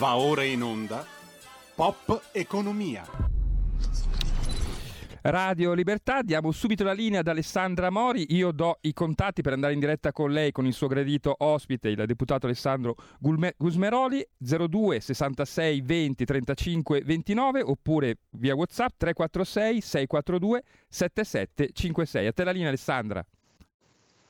Va ora in onda Pop Economia. Radio Libertà, diamo subito la linea ad Alessandra Mori, io do i contatti per andare in diretta con lei, con il suo gradito ospite, il deputato Alessandro Gusmeroli, 02 66 20 35 29 oppure via Whatsapp 346 642 7756. A te la linea Alessandra.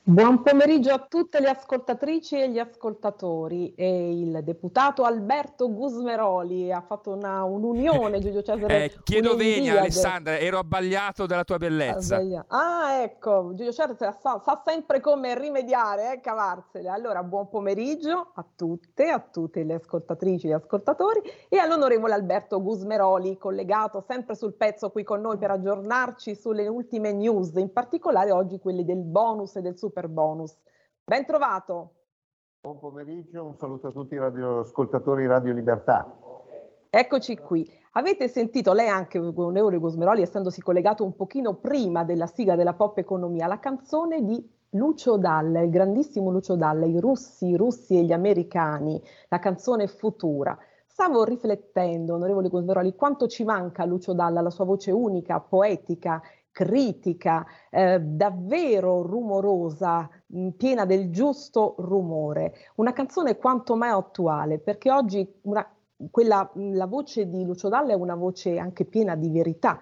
Buon pomeriggio a tutte le ascoltatrici e gli ascoltatori. E il deputato Alberto Gusmeroli ha fatto una, un'unione, Giulio Cesare. Eh, chiedo venia, Alessandra, ero abbagliato dalla tua bellezza. Ah, ecco, Giulio Cesare sa, sa sempre come rimediare, eh, cavarsele. Allora, buon pomeriggio a tutte, a tutte le ascoltatrici e gli ascoltatori e all'onorevole Alberto Gusmeroli, collegato sempre sul pezzo qui con noi per aggiornarci sulle ultime news, in particolare oggi quelle del bonus e del super super bonus. Ben trovato. Buon pomeriggio, un saluto a tutti i radioascoltatori Radio Libertà. Eccoci qui. Avete sentito lei anche, onorevole Gosmeroli, essendosi collegato un pochino prima della sigla della pop economia, la canzone di Lucio Dalla, il grandissimo Lucio Dalla, i russi, i russi e gli americani, la canzone futura. Stavo riflettendo, onorevole Gosmeroli, quanto ci manca Lucio Dalla, la sua voce unica, poetica critica, eh, davvero rumorosa, piena del giusto rumore. Una canzone quanto mai attuale, perché oggi una, quella, la voce di Lucio Dalla è una voce anche piena di verità.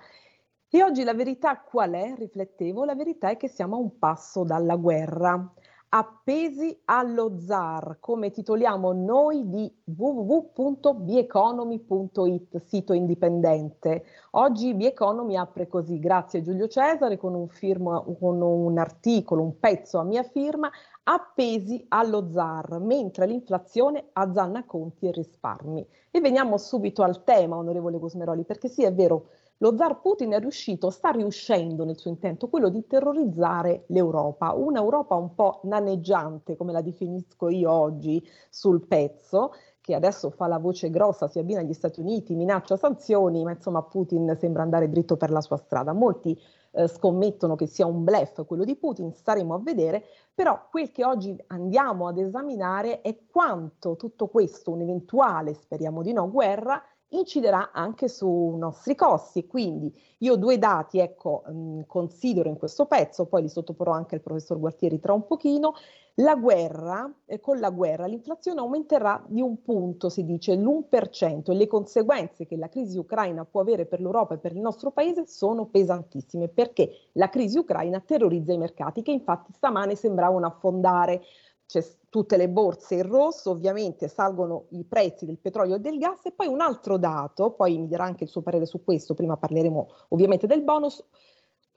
E oggi la verità qual è? Riflettevo, la verità è che siamo a un passo dalla guerra appesi allo zar, come titoliamo noi di www.bieconomy.it, sito indipendente. Oggi Bieconomy apre così, grazie a Giulio Cesare, con un, firma, con un articolo, un pezzo a mia firma, appesi allo zar, mentre l'inflazione azzanna conti e risparmi. E veniamo subito al tema, onorevole Cosmeroli, perché sì, è vero, lo zar Putin è riuscito, sta riuscendo nel suo intento, quello di terrorizzare l'Europa, un'Europa un po' naneggiante, come la definisco io oggi sul pezzo, che adesso fa la voce grossa, si abbina agli Stati Uniti, minaccia sanzioni, ma insomma Putin sembra andare dritto per la sua strada. Molti eh, scommettono che sia un blef quello di Putin, staremo a vedere, però quel che oggi andiamo ad esaminare è quanto tutto questo, un'eventuale, speriamo di no, guerra, inciderà anche sui nostri costi. Quindi io due dati, ecco, mh, considero in questo pezzo, poi li sottoporrò anche al professor Gualtieri tra un pochino. La guerra, eh, con la guerra l'inflazione aumenterà di un punto, si dice l'1% e le conseguenze che la crisi ucraina può avere per l'Europa e per il nostro paese sono pesantissime perché la crisi ucraina terrorizza i mercati che infatti stamane sembravano affondare c'è tutte le borse in rosso, ovviamente salgono i prezzi del petrolio e del gas e poi un altro dato, poi mi darà anche il suo parere su questo, prima parleremo ovviamente del bonus,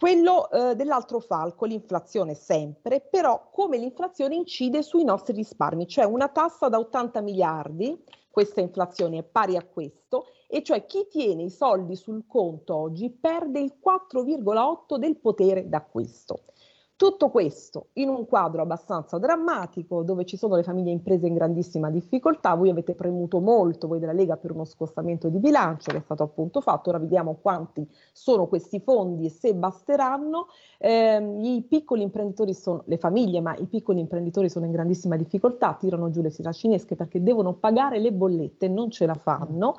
quello eh, dell'altro falco, l'inflazione sempre, però come l'inflazione incide sui nostri risparmi, cioè una tassa da 80 miliardi, questa inflazione è pari a questo, e cioè chi tiene i soldi sul conto oggi perde il 4,8 del potere d'acquisto. Tutto questo in un quadro abbastanza drammatico dove ci sono le famiglie imprese in grandissima difficoltà. Voi avete premuto molto, voi della Lega, per uno scostamento di bilancio che è stato appunto fatto. Ora vediamo quanti sono questi fondi e se basteranno. Eh, I piccoli imprenditori sono, le famiglie, ma i piccoli imprenditori sono in grandissima difficoltà, tirano giù le siracinesche perché devono pagare le bollette, non ce la fanno.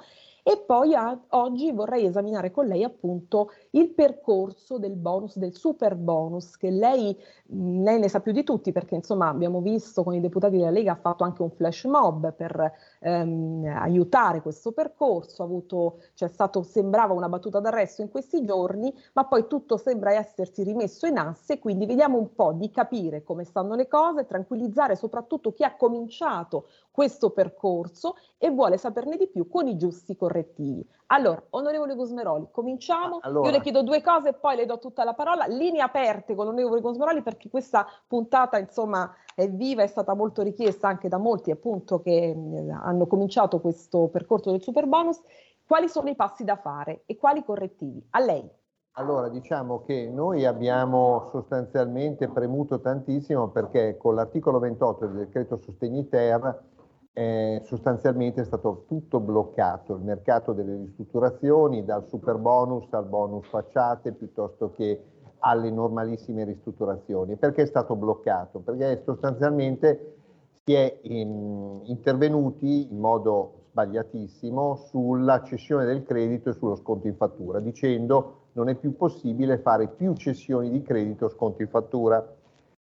E poi a, oggi vorrei esaminare con lei appunto il percorso del bonus, del super bonus, che lei, lei ne sa più di tutti perché insomma abbiamo visto con i deputati della Lega ha fatto anche un flash mob per ehm, aiutare questo percorso, ha avuto, c'è stato, sembrava una battuta d'arresto in questi giorni, ma poi tutto sembra essersi rimesso in asse, quindi vediamo un po' di capire come stanno le cose, tranquillizzare soprattutto chi ha cominciato questo percorso e vuole saperne di più con i giusti correttivi. Allora, onorevole Gusmeroli, cominciamo. Allora. Io le chiedo due cose e poi le do tutta la parola. Linee aperte con l'onorevole Gusmeroli perché questa puntata, insomma, viva, è stata molto richiesta anche da molti appunto che mh, hanno cominciato questo percorso del super bonus. Quali sono i passi da fare e quali correttivi? A lei. Allora, diciamo che noi abbiamo sostanzialmente premuto tantissimo perché con l'articolo 28 del decreto sostegni ter eh, sostanzialmente è stato tutto bloccato, il mercato delle ristrutturazioni, dal super bonus al bonus facciate, piuttosto che alle normalissime ristrutturazioni. Perché è stato bloccato? Perché sostanzialmente si è in, intervenuti in modo sbagliatissimo sulla cessione del credito e sullo sconto in fattura, dicendo non è più possibile fare più cessioni di credito sconto in fattura.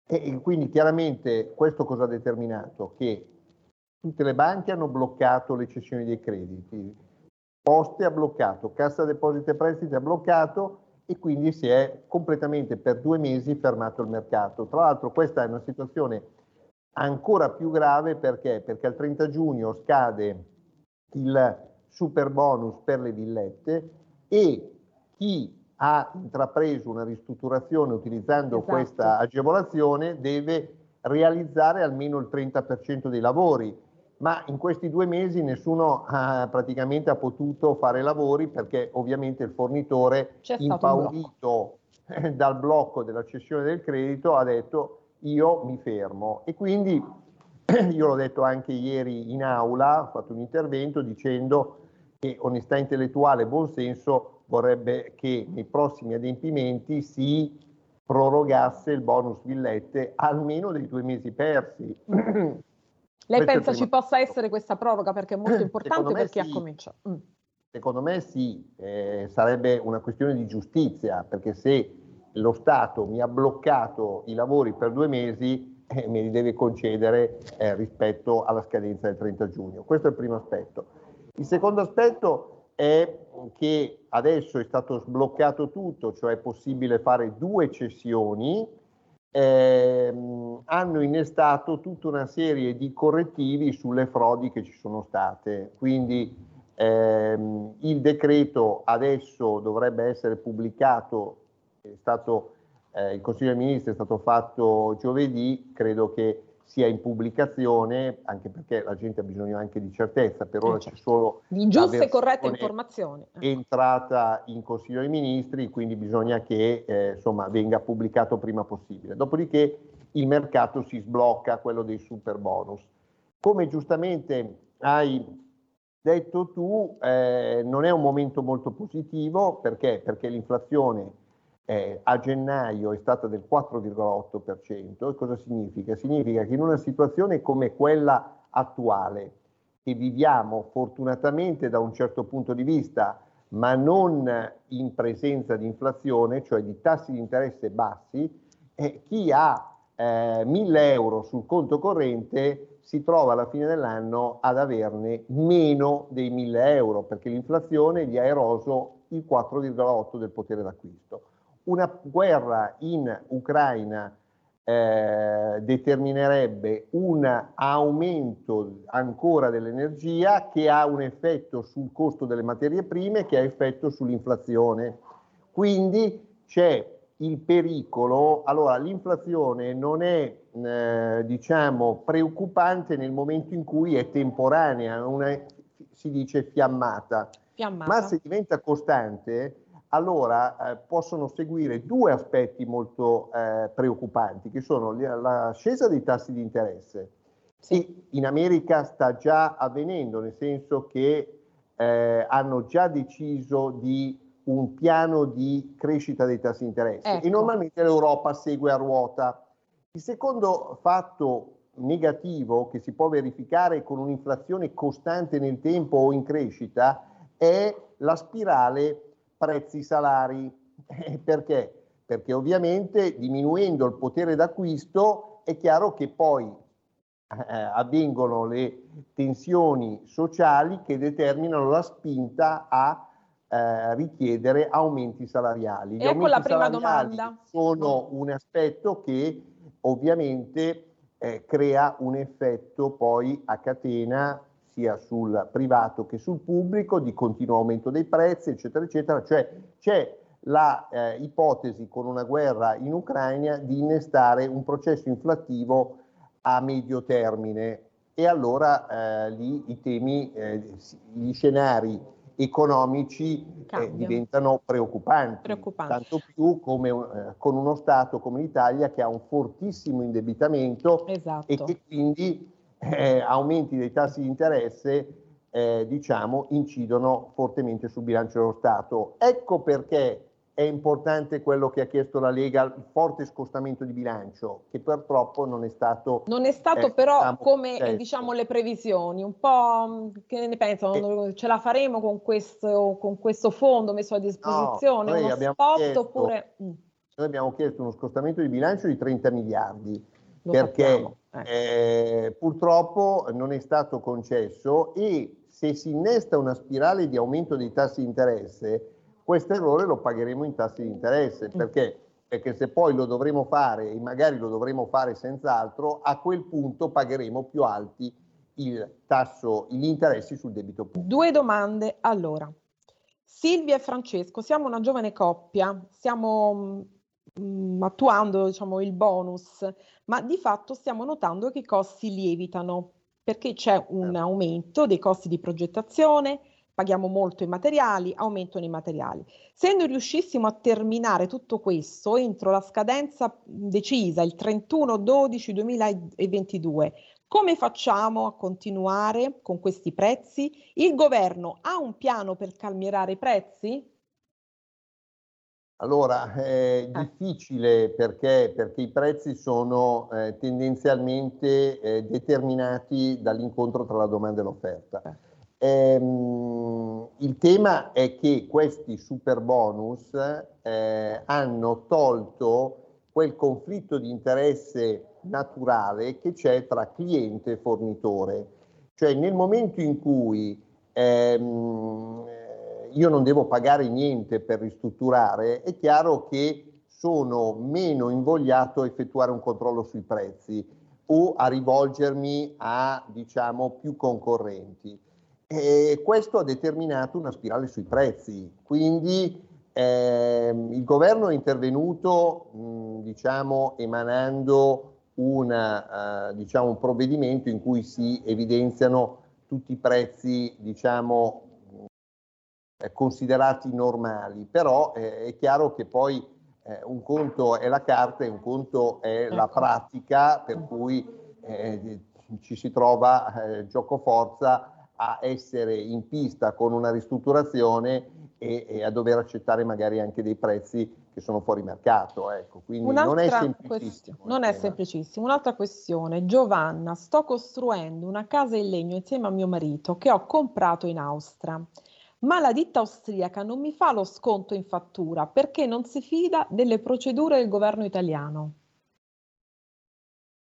E quindi chiaramente questo cosa ha determinato? Che tutte le banche hanno bloccato le cessioni dei crediti, Poste ha bloccato, Cassa Depositi e Prestiti ha bloccato e quindi si è completamente per due mesi fermato il mercato. Tra l'altro questa è una situazione ancora più grave perché? Perché al 30 giugno scade il super bonus per le villette e chi ha intrapreso una ristrutturazione utilizzando esatto. questa agevolazione deve realizzare almeno il 30% dei lavori ma in questi due mesi nessuno ha, praticamente ha potuto fare lavori perché ovviamente il fornitore impaurito blocco. dal blocco della cessione del credito ha detto io mi fermo e quindi io l'ho detto anche ieri in aula, ho fatto un intervento dicendo che onestà intellettuale e buonsenso vorrebbe che nei prossimi adempimenti si prorogasse il bonus villette almeno dei due mesi persi. Lei pensa ci possa essere questa proroga perché è molto importante per chi sì. ha cominciato? Mm. Secondo me sì, eh, sarebbe una questione di giustizia, perché se lo Stato mi ha bloccato i lavori per due mesi, eh, me li deve concedere eh, rispetto alla scadenza del 30 giugno. Questo è il primo aspetto. Il secondo aspetto è che adesso è stato sbloccato tutto, cioè è possibile fare due cessioni ehm, hanno innestato tutta una serie di correttivi sulle frodi che ci sono state. Quindi ehm, il decreto adesso dovrebbe essere pubblicato, è stato, eh, il Consiglio dei Ministri è stato fatto giovedì, credo che sia in pubblicazione, anche perché la gente ha bisogno anche di certezza, per ora certo. c'è solo di giuste e corrette informazioni. Entrata in Consiglio dei Ministri, quindi bisogna che eh, insomma, venga pubblicato prima possibile. Dopodiché il mercato si sblocca, quello dei super bonus. Come giustamente hai detto tu, eh, non è un momento molto positivo perché? Perché l'inflazione eh, a gennaio è stata del 4,8%. E cosa significa? Significa che in una situazione come quella attuale, che viviamo fortunatamente da un certo punto di vista, ma non in presenza di inflazione, cioè di tassi di interesse bassi, eh, chi ha eh, 1000 euro sul conto corrente si trova alla fine dell'anno ad averne meno dei 1000 euro perché l'inflazione gli ha eroso il 4,8 del potere d'acquisto una guerra in Ucraina eh, determinerebbe un aumento ancora dell'energia che ha un effetto sul costo delle materie prime, che ha effetto sull'inflazione. Quindi c'è il pericolo, allora l'inflazione non è eh, diciamo preoccupante nel momento in cui è temporanea, è, si dice fiammata. fiammata. ma se diventa costante allora eh, possono seguire due aspetti molto eh, preoccupanti, che sono l'ascesa dei tassi di interesse. Sì. in America sta già avvenendo, nel senso che eh, hanno già deciso di un piano di crescita dei tassi di interesse ecco. e normalmente l'Europa segue a ruota. Il secondo fatto negativo che si può verificare con un'inflazione costante nel tempo o in crescita è la spirale prezzi-salari. Eh, perché? Perché ovviamente diminuendo il potere d'acquisto è chiaro che poi eh, avvengono le tensioni sociali che determinano la spinta a eh, richiedere aumenti salariali. Gli ecco la prima domanda. Sono un aspetto che ovviamente eh, crea un effetto poi a catena sia sul privato che sul pubblico, di continuo aumento dei prezzi, eccetera, eccetera. Cioè c'è l'ipotesi eh, con una guerra in Ucraina di innestare un processo inflattivo a medio termine e allora eh, lì i temi, eh, gli scenari economici eh, diventano preoccupanti, preoccupanti, tanto più come, eh, con uno Stato come l'Italia che ha un fortissimo indebitamento esatto. e che quindi eh, aumenti dei tassi di interesse eh, diciamo, incidono fortemente sul bilancio dello Stato. Ecco perché è importante quello che ha chiesto la Lega, il forte scostamento di bilancio, che purtroppo non è stato... Non è stato eh, però diciamo, come certo. diciamo le previsioni, un po' mm, che ne pensano, eh, ce la faremo con questo, con questo fondo messo a disposizione, no, uno spot chiesto, oppure... Mm. Noi abbiamo chiesto uno scostamento di bilancio di 30 miliardi, Lo perché eh. Eh, purtroppo non è stato concesso e se si innesta una spirale di aumento dei tassi di interesse, questo errore lo pagheremo in tassi di interesse, mm. perché? Perché se poi lo dovremo fare e magari lo dovremo fare senz'altro, a quel punto pagheremo più alti il tasso, gli interessi sul debito pubblico. Due domande allora. Silvia e Francesco, siamo una giovane coppia, stiamo mh, mm, attuando diciamo, il bonus, ma di fatto stiamo notando che i costi lievitano perché c'è un certo. aumento dei costi di progettazione, paghiamo molto i materiali, aumentano i materiali. Se noi riuscissimo a terminare tutto questo entro la scadenza decisa, il 31-12-2022, come facciamo a continuare con questi prezzi? Il governo ha un piano per calmierare i prezzi? Allora, è ah. difficile perché, perché i prezzi sono eh, tendenzialmente eh, determinati dall'incontro tra la domanda e l'offerta. Eh Ehm, il tema è che questi super bonus eh, hanno tolto quel conflitto di interesse naturale che c'è tra cliente e fornitore. Cioè nel momento in cui ehm, io non devo pagare niente per ristrutturare, è chiaro che sono meno invogliato a effettuare un controllo sui prezzi o a rivolgermi a diciamo più concorrenti. E questo ha determinato una spirale sui prezzi, quindi ehm, il governo è intervenuto mh, diciamo, emanando una, uh, diciamo, un provvedimento in cui si evidenziano tutti i prezzi diciamo, eh, considerati normali, però eh, è chiaro che poi eh, un conto è la carta e un conto è la ecco. pratica, per cui eh, ci si trova eh, gioco forza a essere in pista con una ristrutturazione e, e, a dover accettare magari anche dei prezzi che sono fuori mercato. Ecco. Quindi non è semplicissimo. Non è semplicissimo. Un'altra questione, Giovanna, sto costruendo una casa in legno insieme a mio marito che ho comprato in Austria, ma la ditta austriaca non mi fa lo sconto in fattura perché non si fida delle procedure del governo italiano.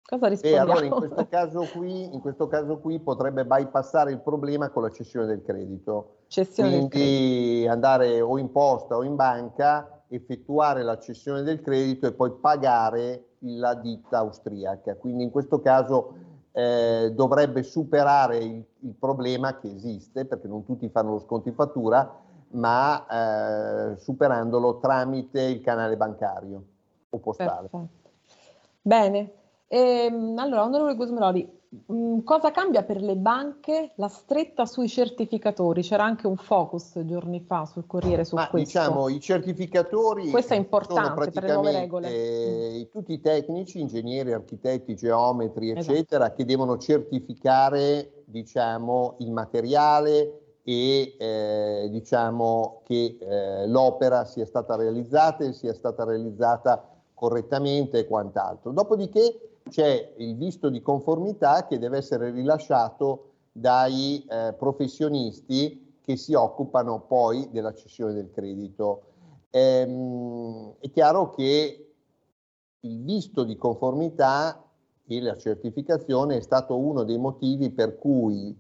Cosa rispondiamo? E allora in questo, caso qui, in questo caso qui potrebbe bypassare il problema con la cessione del credito. Cessione Quindi del credito. andare o in posta o in banca, effettuare la cessione del credito e poi pagare la ditta austriaca. Quindi in questo caso eh, dovrebbe superare il, il, problema che esiste, perché non tutti fanno lo sconto in fattura, ma eh, superandolo tramite il canale bancario o postale. Perfetto. Bene, Ehm, allora, onorevole Gusmeroli, cosa cambia per le banche la stretta sui certificatori? C'era anche un focus giorni fa sul Corriere su Ma, questo. Diciamo, i certificatori questo è importante per le nuove regole. Eh, tutti i tecnici, ingegneri, architetti, geometri, esatto. eccetera, esatto. che devono certificare diciamo, il materiale e eh, diciamo che eh, l'opera sia stata realizzata e sia stata realizzata correttamente e quant'altro. Dopodiché c'è il visto di conformità che deve essere rilasciato dai eh, professionisti che si occupano poi della cessione del credito. Ehm, è chiaro che il visto di conformità e la certificazione è stato uno dei motivi per cui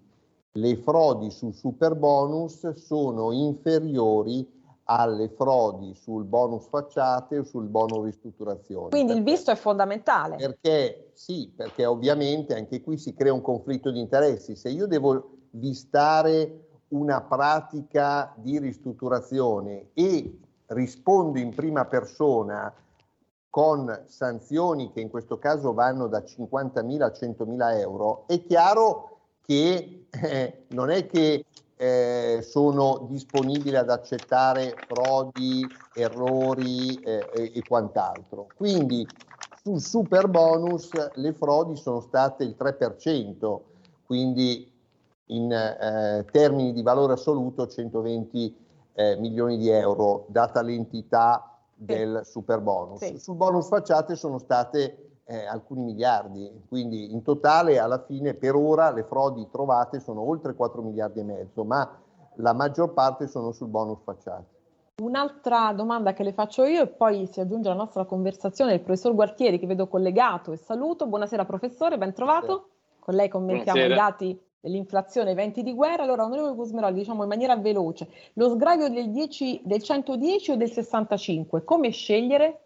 le frodi sul super bonus sono inferiori alle frodi sul bonus facciate o sul bonus ristrutturazione. Quindi perché, il visto è fondamentale. Perché sì, perché ovviamente anche qui si crea un conflitto di interessi. Se io devo vistare una pratica di ristrutturazione e rispondo in prima persona con sanzioni che in questo caso vanno da 50.000 a 100.000 euro, è chiaro che eh, non è che eh, sono disponibili ad accettare frodi, errori eh, e, e quant'altro. Quindi sul super bonus le frodi sono state il 3%, quindi in eh, termini di valore assoluto 120 eh, milioni di euro, data l'entità del sì. super bonus. Sì. Sul bonus facciate sono state eh, alcuni miliardi, quindi in totale alla fine per ora le frodi trovate sono oltre 4 miliardi e mezzo, ma la maggior parte sono sul bonus facciate. Un'altra domanda che le faccio io e poi si aggiunge alla nostra conversazione il professor Gualtieri che vedo collegato e saluto. Buonasera professore, ben trovato. Con lei commentiamo Buonasera. i dati dell'inflazione, eventi di guerra. Allora, onorevole Gusmeroli, diciamo in maniera veloce, lo sgravio del, 10, del 110 o del 65, come scegliere?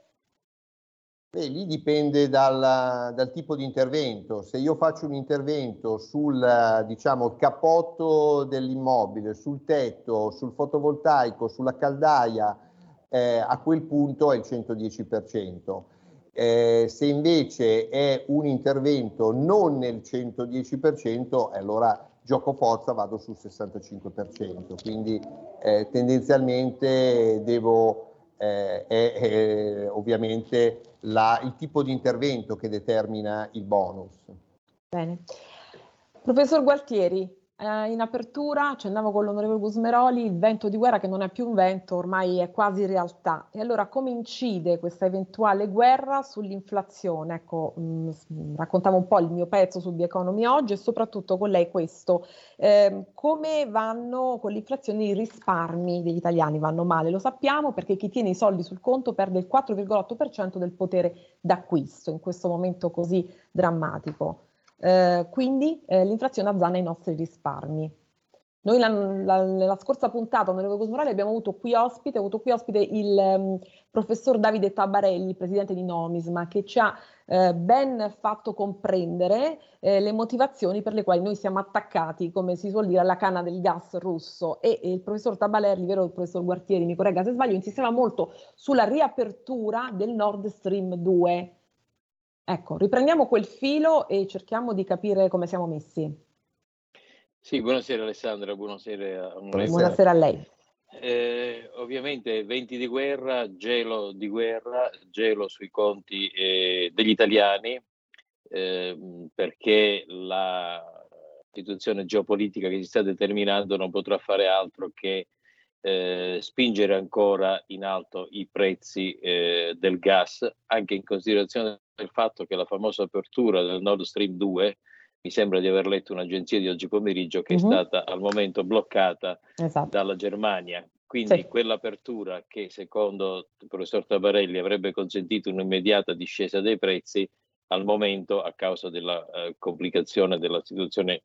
Beh, lì dipende dal, dal, tipo di intervento. Se io faccio un intervento sul diciamo, cappotto dell'immobile, sul tetto, sul fotovoltaico, sulla caldaia, eh, a quel punto è il 110%. Eh, se invece è un intervento non nel 110%, allora gioco forza vado sul 65%. Quindi eh, tendenzialmente devo eh, ovviamente la, il tipo di intervento che determina il bonus. Bene. Professor Gualtieri, eh, in apertura accennavo con l'onorevole Gusmeroli il vento di guerra che non è più un vento, ormai è quasi realtà. E allora come incide questa eventuale guerra sull'inflazione? Ecco, mh, mm, raccontavo un po' il mio pezzo su The Economy oggi e soprattutto con lei questo. Eh, come vanno con l'inflazione i risparmi degli italiani? Vanno male, lo sappiamo perché chi tiene i soldi sul conto perde il 4,8% del potere d'acquisto in questo momento così drammatico. Eh, quindi eh, l'inflazione azzanna i nostri risparmi. Noi la, la, nella scorsa puntata, onorevole Cosmorale, abbiamo avuto qui ospite, avuto qui ospite il um, professor Davide Tabarelli, presidente di Nomisma, che ci ha eh, ben fatto comprendere eh, le motivazioni per le quali noi siamo attaccati, come si suol dire, alla canna del gas russo. E, e il professor Tabarelli, vero il professor Guartieri, mi corregga se sbaglio, insisteva molto sulla riapertura del Nord Stream 2 Ecco, riprendiamo quel filo e cerchiamo di capire come siamo messi. Sì, buonasera Alessandra, buonasera, buonasera. buonasera a lei. Eh, ovviamente venti di guerra, gelo di guerra, gelo sui conti eh, degli italiani, eh, perché la situazione geopolitica che si sta determinando non potrà fare altro che eh, spingere ancora in alto i prezzi eh, del gas, anche in considerazione del fatto che la famosa apertura del Nord Stream 2, mi sembra di aver letto un'agenzia di oggi pomeriggio, che uh-huh. è mhm. stata al momento bloccata esatto. dalla Germania. Quindi sì. quell'apertura che secondo il professor Tabarelli avrebbe consentito un'immediata discesa dei prezzi, al momento, a causa della uh, complicazione della situazione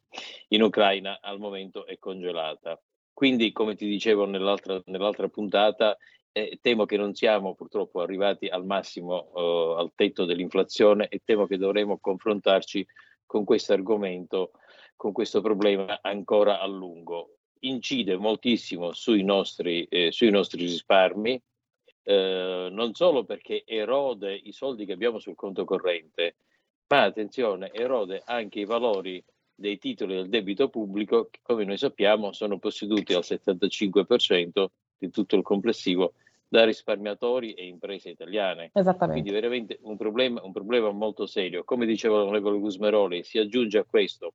in Ucraina, al momento è congelata. Quindi, come ti dicevo nell'altra, nell'altra puntata, eh, temo che non siamo purtroppo arrivati al massimo, eh, al tetto dell'inflazione e temo che dovremo confrontarci con questo argomento, con questo problema ancora a lungo. Incide moltissimo sui nostri, eh, sui nostri risparmi, eh, non solo perché erode i soldi che abbiamo sul conto corrente, ma attenzione, erode anche i valori dei titoli del debito pubblico che come noi sappiamo sono posseduti al 75% di tutto il complessivo da risparmiatori e imprese italiane. Esattamente. Quindi veramente un problema, un problema molto serio. Come diceva l'onorevole Gusmeroli, si aggiunge a questo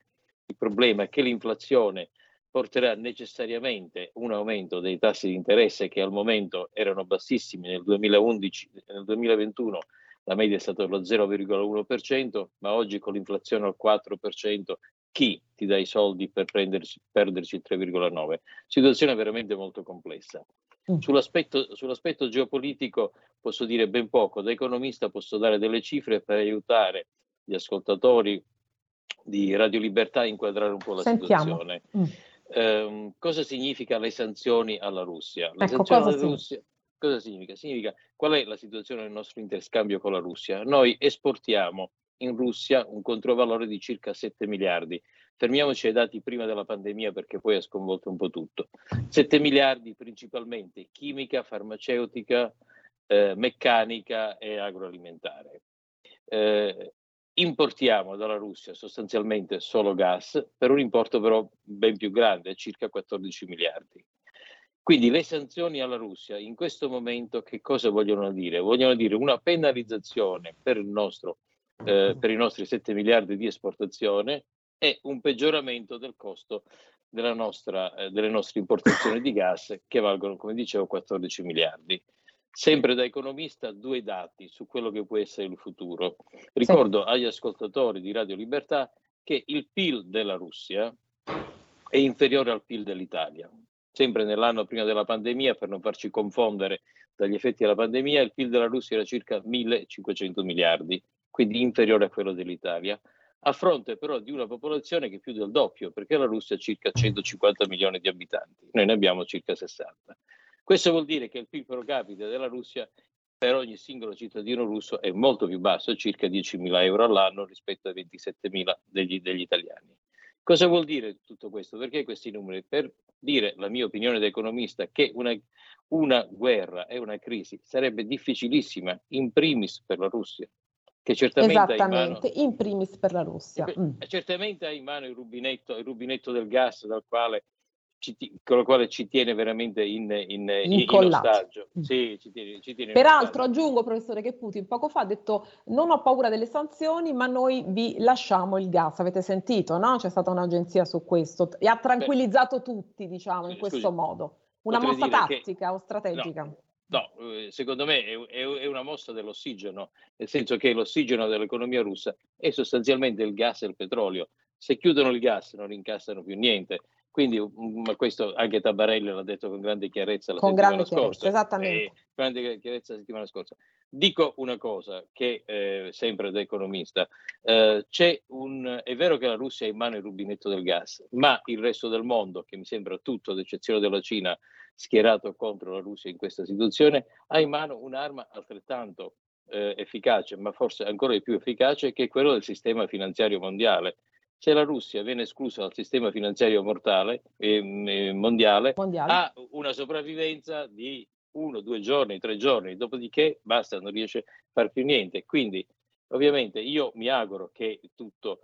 il problema che l'inflazione porterà necessariamente un aumento dei tassi di interesse che al momento erano bassissimi nel 2011, nel 2021 la media è stata lo 0,1%, ma oggi con l'inflazione al 4% chi ti dà i soldi per prenderci, perderci il 3,9. Situazione veramente molto complessa. Mm. Sull'aspetto, sull'aspetto, geopolitico posso dire ben poco, da economista posso dare delle cifre per aiutare gli ascoltatori di Radio Libertà a inquadrare un po' la Sentiamo. situazione. Mm. Eh, cosa significa le sanzioni alla Russia? Le ecco, sanzioni alla Russia cosa significa? Significa qual è la situazione del nostro interscambio con la Russia? Noi esportiamo in Russia un controvalore di circa 7 miliardi. Fermiamoci ai dati prima della pandemia perché poi ha sconvolto un po' tutto. 7 miliardi principalmente chimica, farmaceutica, eh, meccanica e agroalimentare. Eh, importiamo dalla Russia sostanzialmente solo gas per un importo però ben più grande, circa 14 miliardi. Quindi le sanzioni alla Russia in questo momento che cosa vogliono dire? Vogliono dire una penalizzazione per il nostro eh, per i nostri 7 miliardi di esportazione, e un peggioramento del costo nostra, eh, delle nostre importazioni di gas che valgono, come dicevo, 14 miliardi. Sempre da economista, due dati su quello che può essere il futuro. Ricordo sì. agli ascoltatori di Radio Libertà che il PIL della Russia è inferiore al PIL dell'Italia. Sempre nell'anno prima della pandemia, per non farci confondere dagli effetti della pandemia, il PIL della Russia era circa 1500 miliardi, quindi inferiore a quello dell'Italia a fronte però di una popolazione che è più del doppio, perché la Russia ha circa 150 milioni di abitanti, noi ne abbiamo circa 60. Questo vuol dire che il PIL pro capite della Russia per ogni singolo cittadino russo è molto più basso, circa 10.000 euro all'anno rispetto ai 27.000 degli, degli italiani. Cosa vuol dire tutto questo? Perché questi numeri? Per dire la mia opinione da economista che una, una guerra e una crisi sarebbe difficilissima, in primis per la Russia, che certamente Esattamente, mano, in primis per la Russia. Mm. Certamente ha in mano il rubinetto, il rubinetto del gas dal quale ci, con il quale ci tiene veramente in, in, in, in ostaggio. Mm. Sì, ci tiene, ci tiene Peraltro aggiungo, professore, che Putin poco fa ha detto non ho paura delle sanzioni, ma noi vi lasciamo il gas. Avete sentito, no? C'è stata un'agenzia su questo e ha tranquillizzato Beh, tutti, diciamo, in questo scusi, modo. Una mossa tattica che, o strategica? No, No, eh, secondo me è, una mossa dell'ossigeno, nel senso che l'ossigeno dell'economia russa è sostanzialmente il gas e il petrolio. Se chiudono il gas non incassano più niente. Quindi, mm, ma questo anche Tabarelli l'ha detto con grande chiarezza la con settimana grande scorsa. Esattamente. Eh, grande chiarezza la settimana scorsa. Dico una cosa che eh, sempre da economista, eh, c'è un, è vero che la Russia ha in mano il rubinetto del gas, ma il resto del mondo, che mi sembra tutto, ad eccezione della Cina, schierato contro la Russia in questa situazione, ha in mano un'arma altrettanto eh, efficace, ma forse ancora di più efficace, che è quello del sistema finanziario mondiale. Se la Russia viene esclusa dal sistema finanziario mortale, eh, mondiale, mondiale, ha una sopravvivenza di uno, due giorni, tre giorni, dopodiché basta, non riesce a fare più niente. Quindi, ovviamente, io mi auguro che tutto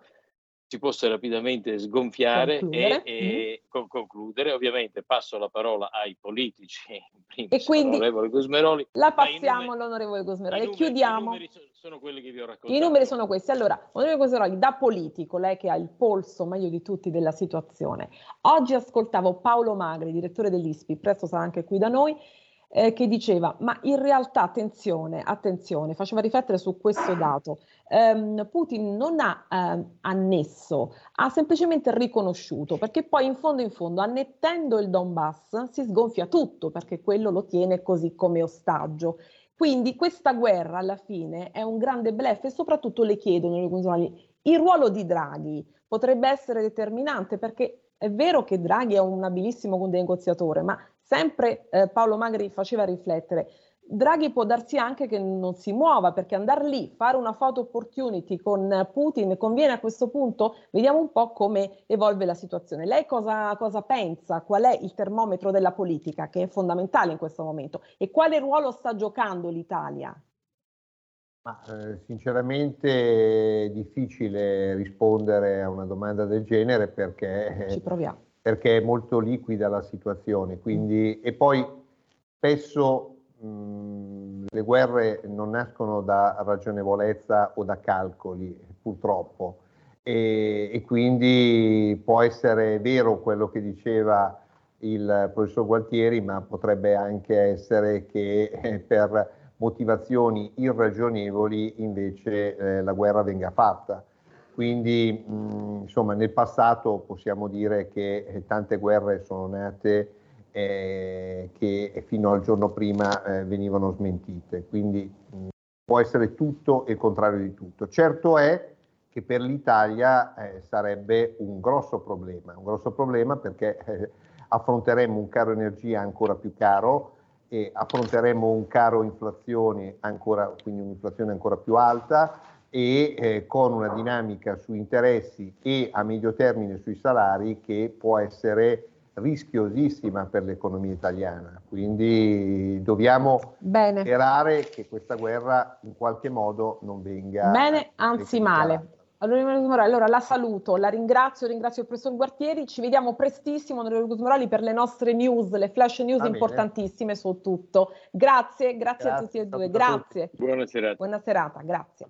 si possa rapidamente sgonfiare concludere. e, e mm. concludere. Ovviamente passo la parola ai politici, e quindi l'onorevole Gusmeroli. La passiamo all'onorevole Gusmeroli e chiudiamo. I numeri sono quelli che vi ho raccontato. I numeri sono questi. Allora, onorevole Gusmeroli, da politico, lei che ha il polso meglio di tutti della situazione, oggi ascoltavo Paolo Magri, direttore dell'ISPI, presto sarà anche qui da noi, eh, che diceva, ma in realtà attenzione, attenzione, faceva riflettere su questo dato, ehm, Putin non ha eh, annesso, ha semplicemente riconosciuto, perché poi in fondo in fondo, annettendo il Donbass, si sgonfia tutto, perché quello lo tiene così come ostaggio. Quindi questa guerra alla fine è un grande blef e soprattutto le chiedono il ruolo di Draghi potrebbe essere determinante perché è vero che Draghi è un abilissimo negoziatore, ma sempre eh, Paolo Magri faceva riflettere. Draghi può darsi anche che non si muova perché andare lì, fare una photo opportunity con Putin conviene a questo punto? Vediamo un po' come evolve la situazione. Lei cosa, cosa pensa? Qual è il termometro della politica che è fondamentale in questo momento? E quale ruolo sta giocando l'Italia? Ma, eh, sinceramente è difficile rispondere a una domanda del genere perché... Ci proviamo perché è molto liquida la situazione. Quindi, e poi spesso mh, le guerre non nascono da ragionevolezza o da calcoli, purtroppo. E, e, quindi può essere vero quello che diceva il professor Gualtieri, ma potrebbe anche essere che eh, per motivazioni irragionevoli invece eh, la guerra venga fatta. Quindi mh, insomma nel passato possiamo dire che eh, tante guerre sono nate eh, che fino al giorno prima eh, venivano smentite, quindi mh, può essere tutto e il contrario di tutto. Certo è che per l'Italia eh, sarebbe un grosso problema, un grosso problema perché eh, affronteremo un caro energia ancora più caro e affronteremo un caro inflazione ancora, quindi un'inflazione ancora più alta, e eh, con una dinamica su interessi e a medio termine sui salari che può essere rischiosissima per l'economia italiana. Quindi dobbiamo Bene. sperare che questa guerra in qualche modo non venga... Bene, anzi male. Allora, allora la saluto, la ringrazio, ringrazio il professor Guartieri, ci vediamo prestissimo onorevole Gusmeroli per le nostre news, le flash news importantissime su tutto. Grazie, grazie, grazie a tutti e due, grazie. Buona serata. Buona serata, grazie.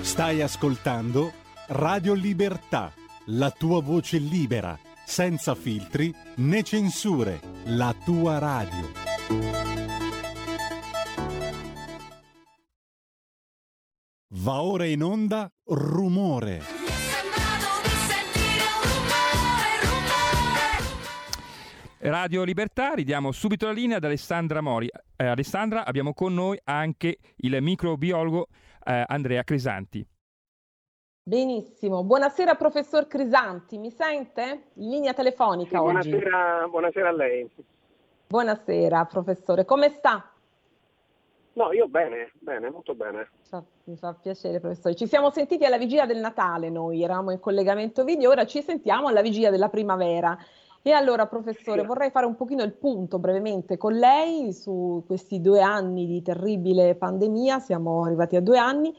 Stai ascoltando Radio Libertà, la tua voce libera, senza filtri né censure, la tua radio. Va ora in onda rumore. Radio Libertà, ridiamo subito la linea ad Alessandra Mori. Eh, Alessandra, abbiamo con noi anche il microbiologo eh, Andrea Crisanti. Benissimo, buonasera professor Crisanti, mi sente? In linea telefonica sì, buonasera, buonasera, a lei. Buonasera professore, come sta? No, io bene, bene, molto bene. Mi fa piacere professore. Ci siamo sentiti alla vigilia del Natale noi, eravamo in collegamento video, ora ci sentiamo alla vigilia della primavera. E allora, professore, sì. vorrei fare un pochino il punto brevemente con lei su questi due anni di terribile pandemia, siamo arrivati a due anni,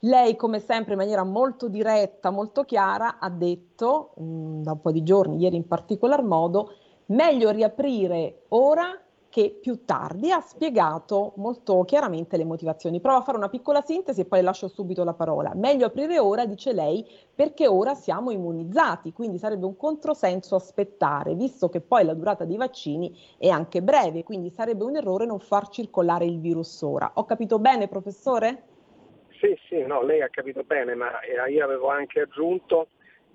lei, come sempre, in maniera molto diretta, molto chiara, ha detto, mh, mm, da un po' di giorni, ieri in particolar modo, meglio riaprire ora che più tardi ha spiegato molto chiaramente le motivazioni. Provo a fare una piccola sintesi e poi lascio subito la parola. Meglio aprire ora, dice lei, perché ora siamo immunizzati, quindi sarebbe un controsenso aspettare, visto che poi la durata dei vaccini è anche breve, quindi sarebbe un errore non far circolare il virus ora. Ho capito bene, professore? Sì, sì, no, lei ha capito bene, ma eh, io avevo anche aggiunto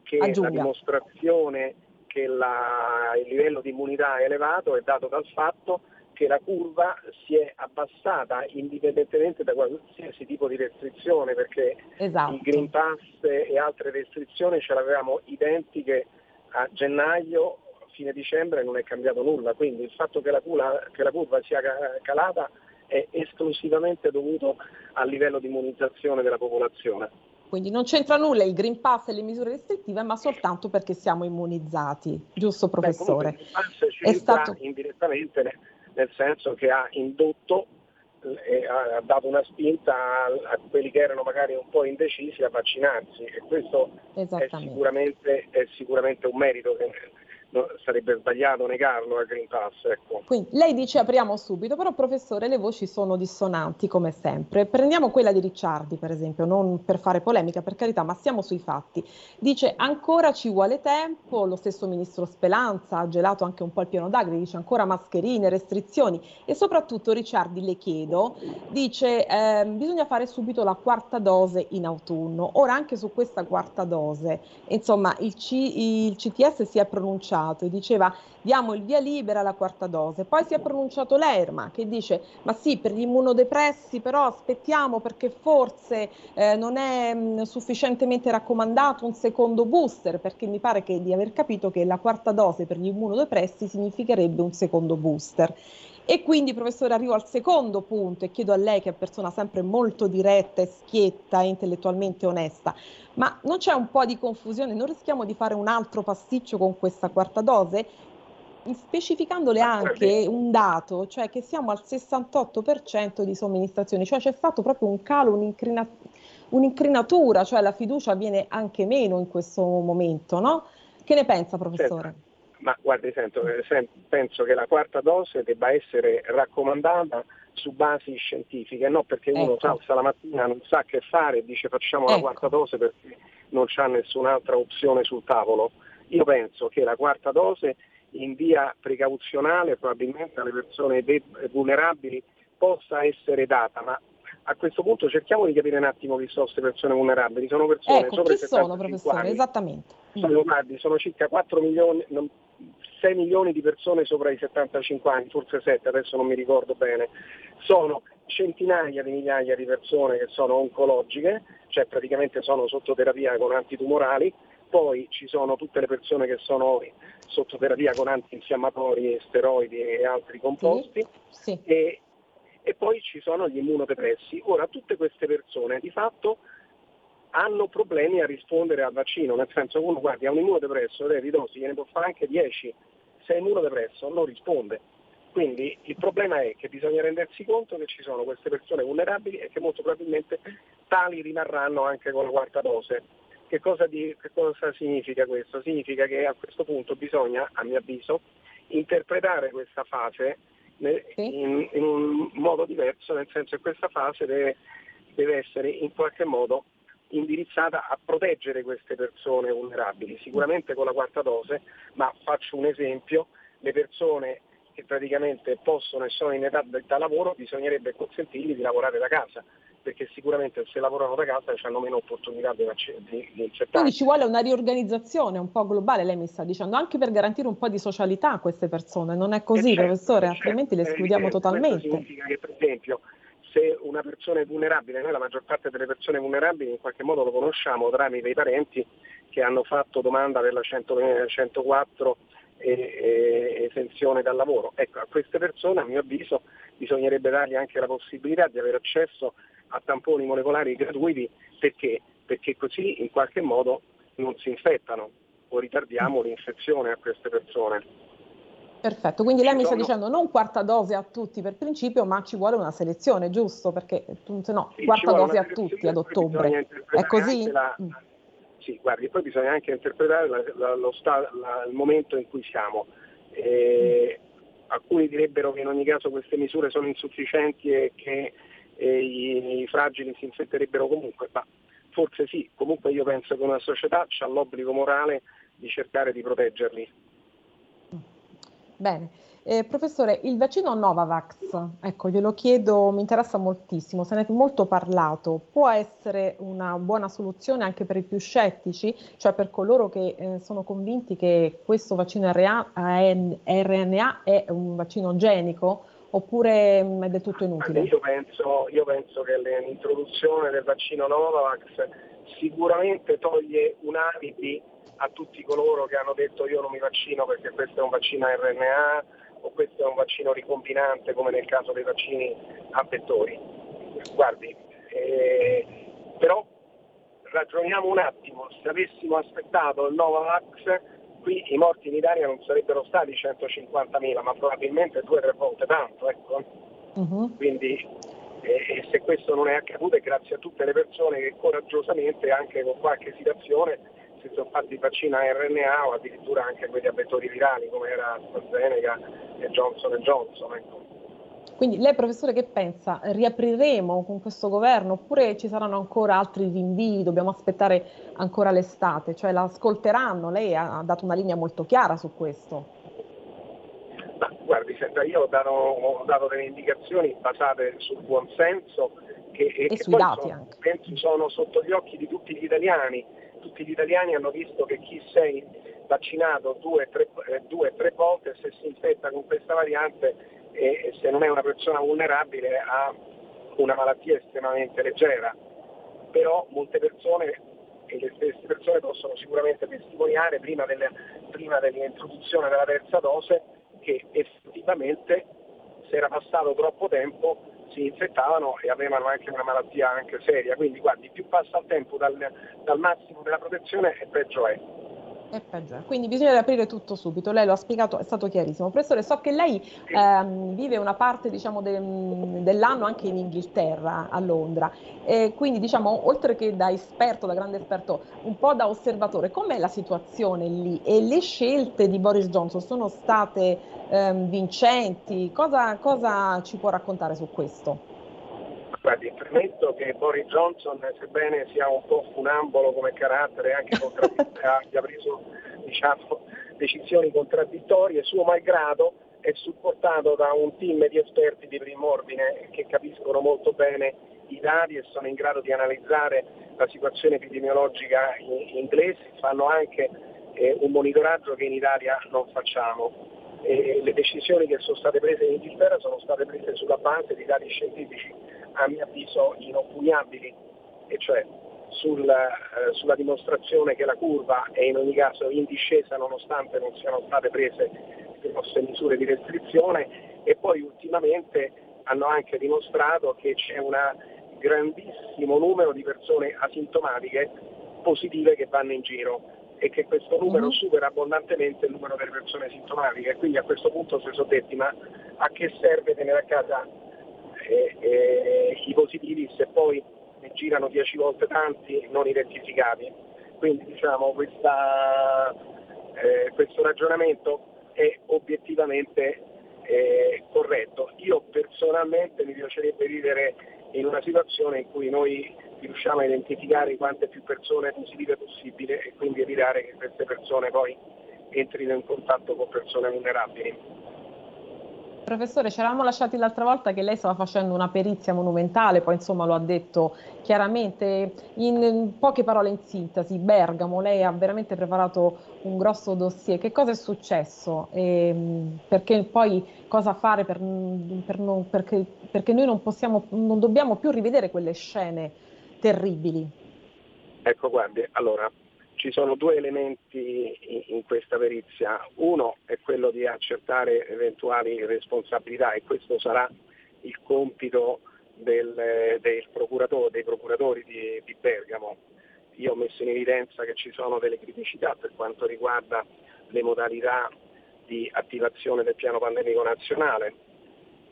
che Aggiunga. la dimostrazione che la, il livello di immunità è elevato è dato dal fatto che la curva si è abbassata indipendentemente da qualsiasi tipo di restrizione, perché esatto. il Green Pass e altre restrizioni ce l'avevamo identiche a gennaio, fine dicembre non è cambiato nulla, quindi il fatto che la, curva, che la curva sia calata è esclusivamente dovuto al livello di immunizzazione della popolazione. Quindi non c'entra nulla il Green Pass e le misure restrittive, ma soltanto perché siamo immunizzati, giusto professore? Beh, il Green Pass ci è stato indirettamente nel senso che ha indotto e ha dato una spinta a, a, quelli che erano magari un po' indecisi a vaccinarsi e questo è sicuramente, è sicuramente un merito che sarebbe sbagliato negarlo al Green Pass. Ecco. Quindi lei dice apriamo subito, però professore le voci sono dissonanti come sempre. Prendiamo quella di Ricciardi per esempio, non per fare polemica per carità, ma stiamo sui fatti. Dice ancora ci vuole tempo, lo stesso ministro Spelanza ha gelato anche un po' il piano d'agri, dice ancora mascherine, restrizioni e soprattutto Ricciardi le chiedo, dice eh, bisogna fare subito la quarta dose in autunno. Ora anche su questa quarta dose, insomma il, C, il CTS si è pronunciato pronunciato e diceva diamo il via libera alla quarta dose. Poi si è pronunciato l'ERMA che dice ma sì per gli immunodepressi però aspettiamo perché forse eh, non è mh, mm, sufficientemente raccomandato un secondo booster perché mi pare che, di aver capito che la quarta dose per gli immunodepressi significherebbe un secondo booster. E quindi, professore, arrivo al secondo punto e chiedo a lei, che è persona sempre molto diretta e schietta e intellettualmente onesta, ma non c'è un po' di confusione? Non rischiamo di fare un altro pasticcio con questa quarta dose? Specificandole anche un dato, cioè che siamo al 68% di somministrazioni, cioè c'è stato proprio un calo, un'incrina- un'incrinatura, cioè la fiducia viene anche meno in questo momento, no? Che ne pensa, professore? Certo. Ma guardi, sento, eh, penso che la quarta dose debba essere raccomandata su basi scientifiche, no perché uno ecco. salsa la mattina, non sa che fare e dice facciamo ecco. la quarta dose perché non c'è nessun'altra opzione sul tavolo. Io penso che la quarta dose in via precauzionale probabilmente alle persone vulnerabili possa essere data, ma a questo punto cerchiamo di capire un attimo chi sono queste persone vulnerabili. Sono persone ecco, sopra chi sono, professore? Anni. Esattamente. Sono, guardi, sono circa 4 milioni, 6 milioni di persone sopra i 75 anni, forse 7, adesso non mi ricordo bene, sono centinaia di migliaia di persone che sono oncologiche, cioè praticamente sono sotto terapia con antitumorali, poi ci sono tutte le persone che sono sotto terapia con antinfiammatori, steroidi e altri composti sì, sì. E, e poi ci sono gli immunodepressi. Ora tutte queste persone di fatto hanno problemi a rispondere al vaccino, nel senso che uno guardi ha un immunodepresso, lei di dosi gliene può fare anche 10, se è immunodepresso non risponde. Quindi il problema è che bisogna rendersi conto che ci sono queste persone vulnerabili e che molto probabilmente tali rimarranno anche con la quarta dose. Che cosa, di, che cosa significa questo? Significa che a questo punto bisogna, a mio avviso, interpretare questa fase in, in un modo diverso, nel senso che questa fase deve, deve essere in qualche modo indirizzata a proteggere queste persone vulnerabili, sicuramente con la quarta dose, ma faccio un esempio, le persone che praticamente possono e sono in età da lavoro bisognerebbe consentirgli di lavorare da casa, perché sicuramente se lavorano da casa hanno meno opportunità di, di, di. Quindi ci vuole una riorganizzazione un po' globale, lei mi sta dicendo, anche per garantire un po' di socialità a queste persone, non è così certo, professore, certo, altrimenti le escludiamo totalmente. Questo significa che per esempio se una persona è vulnerabile, noi la maggior parte delle persone vulnerabili in qualche modo lo conosciamo tramite i parenti che hanno fatto domanda per la 100, 104 e, e, esenzione dal lavoro. Ecco, a queste persone a mio avviso bisognerebbe dargli anche la possibilità di avere accesso a tamponi molecolari gratuiti perché? Perché così in qualche modo non si infettano o ritardiamo l'infezione a queste persone. Perfetto, quindi lei mi sta dicendo non quarta dose a tutti per principio, ma ci vuole una selezione, giusto? Perché no, sì, quarta dose a tutti ad ottobre. È così? La, mm. Sì, guardi, poi bisogna anche interpretare la, la, sta, il momento in cui siamo. Eh, alcuni direbbero che in ogni caso queste misure sono insufficienti e che eh, i, i, fragili si infetterebbero comunque, ma forse sì, comunque io penso che una società ha l'obbligo morale di cercare di proteggerli. Bene. Eh, professore, il vaccino Novavax, ecco, glielo chiedo, mi interessa moltissimo, se ne è molto parlato, può essere una buona soluzione anche per i più scettici, cioè per coloro che eh, sono convinti che questo vaccino RNA è un vaccino genico oppure mh, mm, è del tutto inutile? Io penso, io penso che l'introduzione del vaccino Novavax sicuramente toglie un alibi a tutti coloro che hanno detto io non mi vaccino perché questo è un vaccino RNA o questo è un vaccino ricombinante come nel caso dei vaccini a vettori. Guardi, eh, però ragioniamo un attimo, se avessimo aspettato il Novavax qui i morti in Italia non sarebbero stati 150.000 ma probabilmente due o tre volte tanto. Ecco. Uh-huh. Quindi eh, se questo non è accaduto è grazie a tutte le persone che coraggiosamente, anche con qualche esitazione, si sono fatti vaccino a RNA o addirittura anche quelli a vettori virali come era AstraZeneca e Johnson Johnson. Ecco. Quindi lei professore che pensa? Riapriremo con questo governo oppure ci saranno ancora altri rinvii? Dobbiamo aspettare ancora l'estate? Cioè l'ascolteranno? Lei ha dato una linea molto chiara su questo. Ma, guardi, senta, io ho dato, ho dato, delle indicazioni basate sul buonsenso che, e, e sui dati sono, anche. penso sono sotto gli occhi di tutti gli italiani tutti gli italiani hanno visto che chi è vaccinato due o tre, eh, tre, volte, se si infetta con questa variante e se non è una persona vulnerabile ha una malattia estremamente leggera. Però molte persone e le stesse persone possono sicuramente testimoniare prima, delle, prima dell'introduzione della terza dose che effettivamente se era passato troppo tempo si infettavano e avevano anche una malattia anche seria. Quindi guardi, più passa il tempo dal, dal massimo della protezione e peggio è. È peggio. Quindi bisogna riaprire tutto subito. Lei lo ha spiegato, è stato chiarissimo. Professore, so che lei ehm, vive una parte diciamo, de, dell'anno anche in Inghilterra, a Londra. E quindi, diciamo, oltre che da esperto, da grande esperto, un po' da osservatore, com'è la situazione lì? E le scelte di Boris Johnson sono state ehm, vincenti? Cosa, cosa ci può raccontare su questo? Guardi, premetto che Boris Johnson, sebbene sia un po' funambolo come carattere, anche abbia preso diciamo, decisioni contraddittorie, suo malgrado è supportato da un team di esperti di primo ordine che capiscono molto bene i dati e sono in grado di analizzare la situazione epidemiologica inglese, fanno anche eh, un monitoraggio che in Italia non facciamo. E le decisioni che sono state prese in Inghilterra sono state prese sulla base di dati scientifici a mio avviso inoppugnabili, e cioè sul, eh, sulla dimostrazione che la curva è in ogni caso in discesa nonostante non siano state prese grosse misure di restrizione e poi ultimamente hanno anche dimostrato che c'è un grandissimo numero di persone asintomatiche positive che vanno in giro e che questo numero mhm. supera abbondantemente il numero delle persone asintomatiche e quindi a questo punto si sono detti ma a che serve tenere a casa e, e i positivi se poi ne girano dieci volte tanti non identificati. Quindi diciamo questa, eh, questo ragionamento è obiettivamente eh, corretto. Io personalmente mi piacerebbe vivere in una situazione in cui noi riusciamo a identificare quante più persone positive possibile e quindi evitare che queste persone poi entrino in contatto con persone vulnerabili. Professore, ci eravamo lasciati l'altra volta che lei stava facendo una perizia monumentale, poi insomma lo ha detto chiaramente in poche parole in sintesi, Bergamo, lei ha veramente preparato un grosso dossier, che cosa è successo? E, ehm, perché poi cosa fare per, per non, perché, perché, noi non, possiamo, non dobbiamo più rivedere quelle scene terribili? Ecco, guardi, allora ci sono due elementi in questa perizia. Uno è quello di accertare eventuali responsabilità e questo sarà il compito del, del procuratore, dei procuratori di, di, Bergamo. Io ho messo in evidenza che ci sono delle criticità per quanto riguarda le modalità di attivazione del piano pandemico nazionale.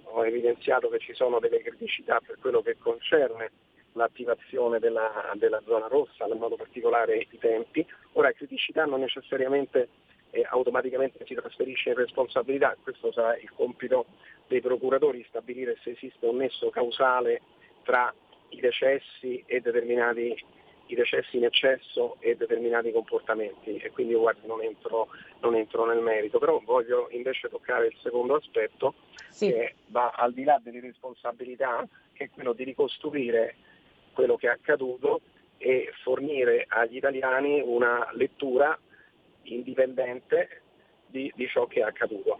Ho evidenziato che ci sono delle criticità per quello che concerne l'attivazione della, della, zona rossa, in modo particolare i tempi. Ora criticità non necessariamente eh, automaticamente si trasferisce in responsabilità, questo sarà il compito dei procuratori, stabilire se esiste un nesso causale tra i decessi e determinati i decessi in eccesso e determinati comportamenti e quindi guardi, non, entro, non entro nel merito, però voglio invece toccare il secondo aspetto sì. che va al di là delle responsabilità, che è quello di ricostruire quello che è accaduto e fornire agli italiani una lettura indipendente di, di ciò che è accaduto.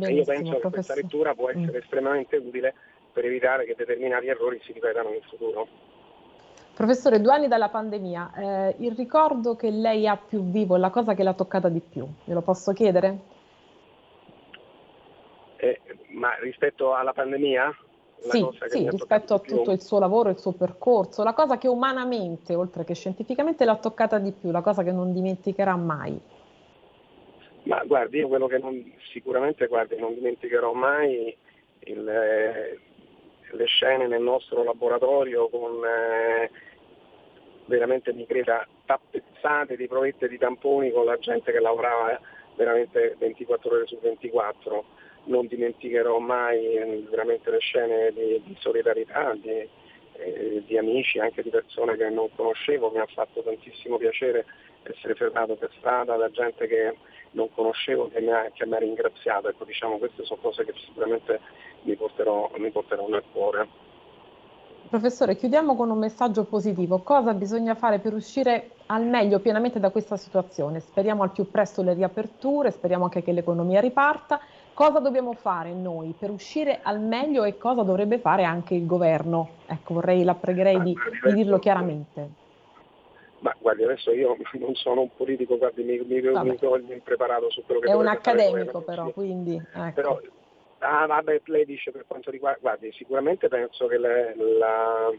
e io penso che questa lettura può essere mm. estremamente utile per evitare che determinati errori si ripetano in futuro. Professore, due anni dalla pandemia, eh, il ricordo che lei ha più vivo la cosa che l'ha toccata di più, glielo posso chiedere? Eh, ma rispetto alla pandemia? Sì, sì rispetto a tutto il suo lavoro, il suo percorso, la cosa che umanamente, oltre che scientificamente, l'ha toccata di più, la cosa che non dimenticherà mai. Ma guardi, io quello che non, sicuramente guardi, non dimenticherò mai il, eh, le scene nel nostro laboratorio con eh, veramente mi creda tappezzate di provette di tamponi con la gente che lavorava eh, veramente 24 ore su 24 non dimenticherò mai eh, veramente le scene di, di solidarietà, di, eh, di, amici, anche di persone che non conoscevo, mi ha fatto tantissimo piacere essere fermato per strada da gente che non conoscevo che mi ha, che mi ha ringraziato, ecco, diciamo, queste sono cose che sicuramente mi porterò, mi porterò nel cuore. Professore, chiudiamo con un messaggio positivo. Cosa bisogna fare per uscire al meglio pienamente da questa situazione? Speriamo al più presto le riaperture, speriamo anche che l'economia riparta. Cosa dobbiamo fare noi per uscire al meglio e cosa dovrebbe fare anche il governo? Ecco, vorrei, la pregherei di, di dirlo chiaramente. Ma guardi, adesso io non sono un politico, guardi, mi, mi, mi voglio impreparato su quello che È un accademico però, quindi... Ecco. Però Ah, vabbè, lei dice per quanto riguarda, guardi, sicuramente penso che le, la,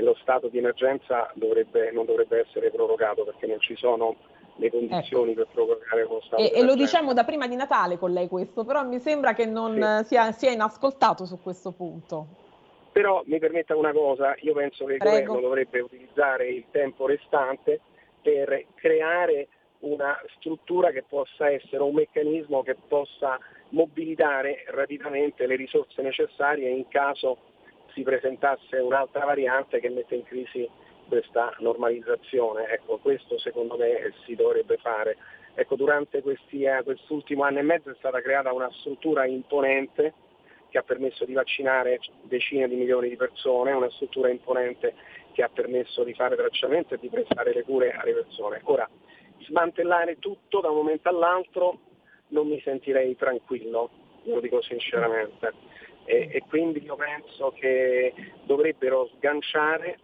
lo stato di emergenza dovrebbe, non dovrebbe essere prorogato perché non ci sono le condizioni ecco. per prorogare lo stato e. E lo diciamo da prima di Natale con lei questo, però mi sembra che non sì. sia, sia inascoltato su questo punto. Però mi permetta una cosa, io penso che il Prego. governo dovrebbe utilizzare il tempo restante per creare una struttura che possa essere un meccanismo che possa mobilitare rapidamente le risorse necessarie in caso si presentasse un'altra variante che mette in crisi questa normalizzazione. Ecco, questo secondo me si dovrebbe fare. Ecco, durante questi, eh, quest'ultimo anno e mezzo è stata creata una struttura imponente che ha permesso di vaccinare decine di milioni di persone, una struttura imponente che ha permesso di fare tracciamento e di prestare le cure alle persone. Ora, smantellare tutto da un momento all'altro non mi sentirei tranquillo, lo dico sinceramente. E, e quindi io penso che dovrebbero sganciare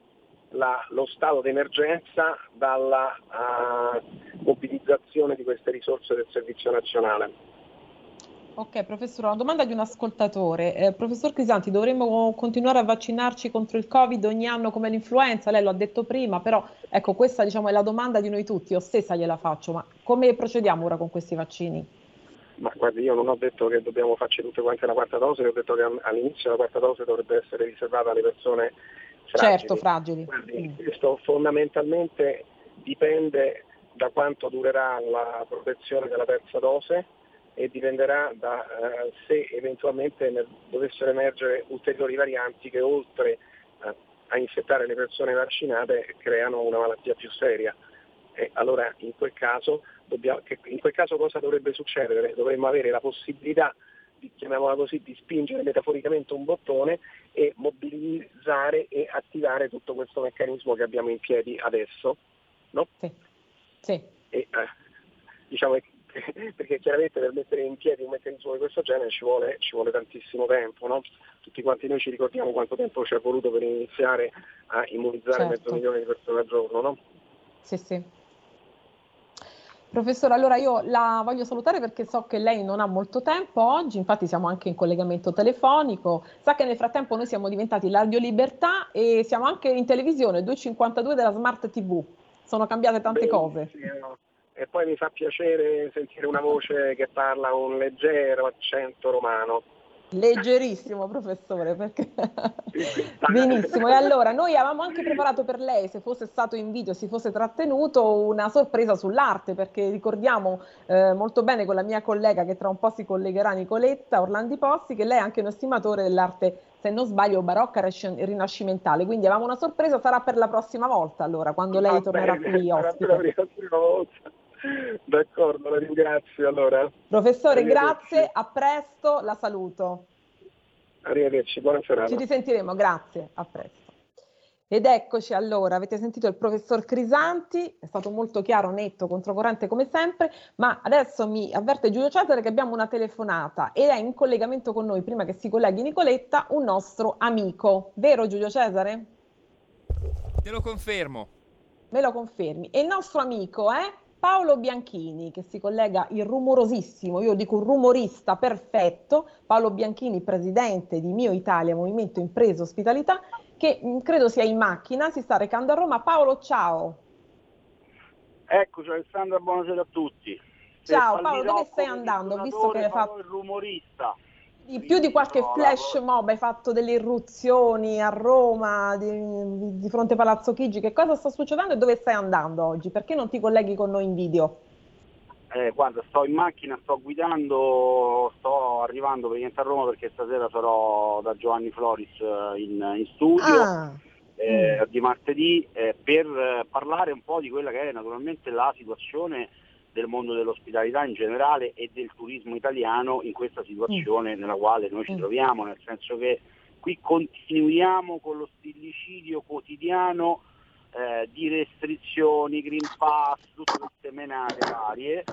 la, lo stato d'emergenza dalla uh, mobilizzazione di queste risorse del Servizio Nazionale. Ok, professore, una domanda di un ascoltatore. Eh, professor Crisanti, dovremmo continuare a vaccinarci contro il Covid ogni anno come l'influenza? Lei lo ha detto prima, però ecco, questa diciamo, è la domanda di noi tutti, io stessa gliela faccio, ma come procediamo ora con questi vaccini? Ma guardi, io non ho detto che dobbiamo farci tutte quante la quarta dose, ho detto che all'inizio la quarta dose dovrebbe essere riservata alle persone fragili. Certo, fragili. Guardi, mm. questo fondamentalmente dipende da quanto durerà la protezione della terza dose e dipenderà da eh, se eventualmente dovessero emergere ulteriori varianti che oltre eh, a infettare le persone vaccinate creano una malattia più seria. E allora in quel, caso, dobbiamo, in quel caso cosa dovrebbe succedere? Dovremmo avere la possibilità chiamiamola così, di spingere metaforicamente un bottone e mobilizzare e attivare tutto questo meccanismo che abbiamo in piedi adesso. No? Sì. sì. E, eh, diciamo, perché chiaramente per mettere in piedi un meccanismo di questo genere ci vuole, ci vuole tantissimo tempo. No? Tutti quanti noi ci ricordiamo quanto tempo ci è voluto per iniziare a immunizzare certo. mezzo milione di persone al giorno. No? Sì, sì. Professore, allora io la voglio salutare perché so che lei non ha molto tempo oggi, infatti siamo anche in collegamento telefonico. Sa che nel frattempo noi siamo diventati Radio Libertà e siamo anche in televisione, 252 della Smart TV. Sono cambiate tante cose. E poi mi fa piacere sentire una voce che parla un leggero accento romano. Leggerissimo professore, perché... benissimo. E allora noi avevamo anche preparato per lei, se fosse stato in video, si fosse trattenuto, una sorpresa sull'arte, perché ricordiamo eh, molto bene con la mia collega che tra un po' si collegherà, Nicoletta Orlandi Possi, che lei è anche un estimatore dell'arte, se non sbaglio, barocca e rinascimentale. Quindi avevamo una sorpresa, sarà per la prossima volta allora, quando lei tornerà bene, qui ospite. Per la prima volta. D'accordo, la ringrazio allora. Professore, grazie, a presto, la saluto. Arrivederci, buona serata. Ci risentiremo, grazie, a presto. Ed eccoci allora, avete sentito il professor Crisanti, è stato molto chiaro, netto, controcorrente come sempre, ma adesso mi avverte Giulio Cesare che abbiamo una telefonata ed è in collegamento con noi, prima che si colleghi Nicoletta, un nostro amico. Vero Giulio Cesare? Te lo confermo. Me lo confermi. E il nostro amico è? Paolo Bianchini che si collega il rumorosissimo, io dico un rumorista perfetto, Paolo Bianchini, presidente di Mio Italia, Movimento Impresa Ospitalità, che mm, credo sia in macchina, si sta recando a Roma. Paolo, ciao. Eccoci Alessandra, buonasera a tutti. Ciao Paolo, dove stai andando? Visto che hai fatto il rumorista. Di più di qualche no, flash mob, hai fatto delle irruzioni a Roma, di, di, fronte a Palazzo Chigi, che cosa sta succedendo e dove stai andando oggi? Perché non ti colleghi con noi in video? Eh, guarda, sto in macchina, sto guidando, sto arrivando praticamente a Roma perché stasera sarò da Giovanni Floris eh, in, in studio ah. eh, mm. di martedì eh, per parlare un po' di quella che è naturalmente la situazione del mondo dell'ospitalità in generale e del turismo italiano in questa situazione mm. nella quale noi ci mm. troviamo, nel senso che qui continuiamo con lo stillicidio quotidiano eh, di restrizioni, Green Pass, tutte queste menate varie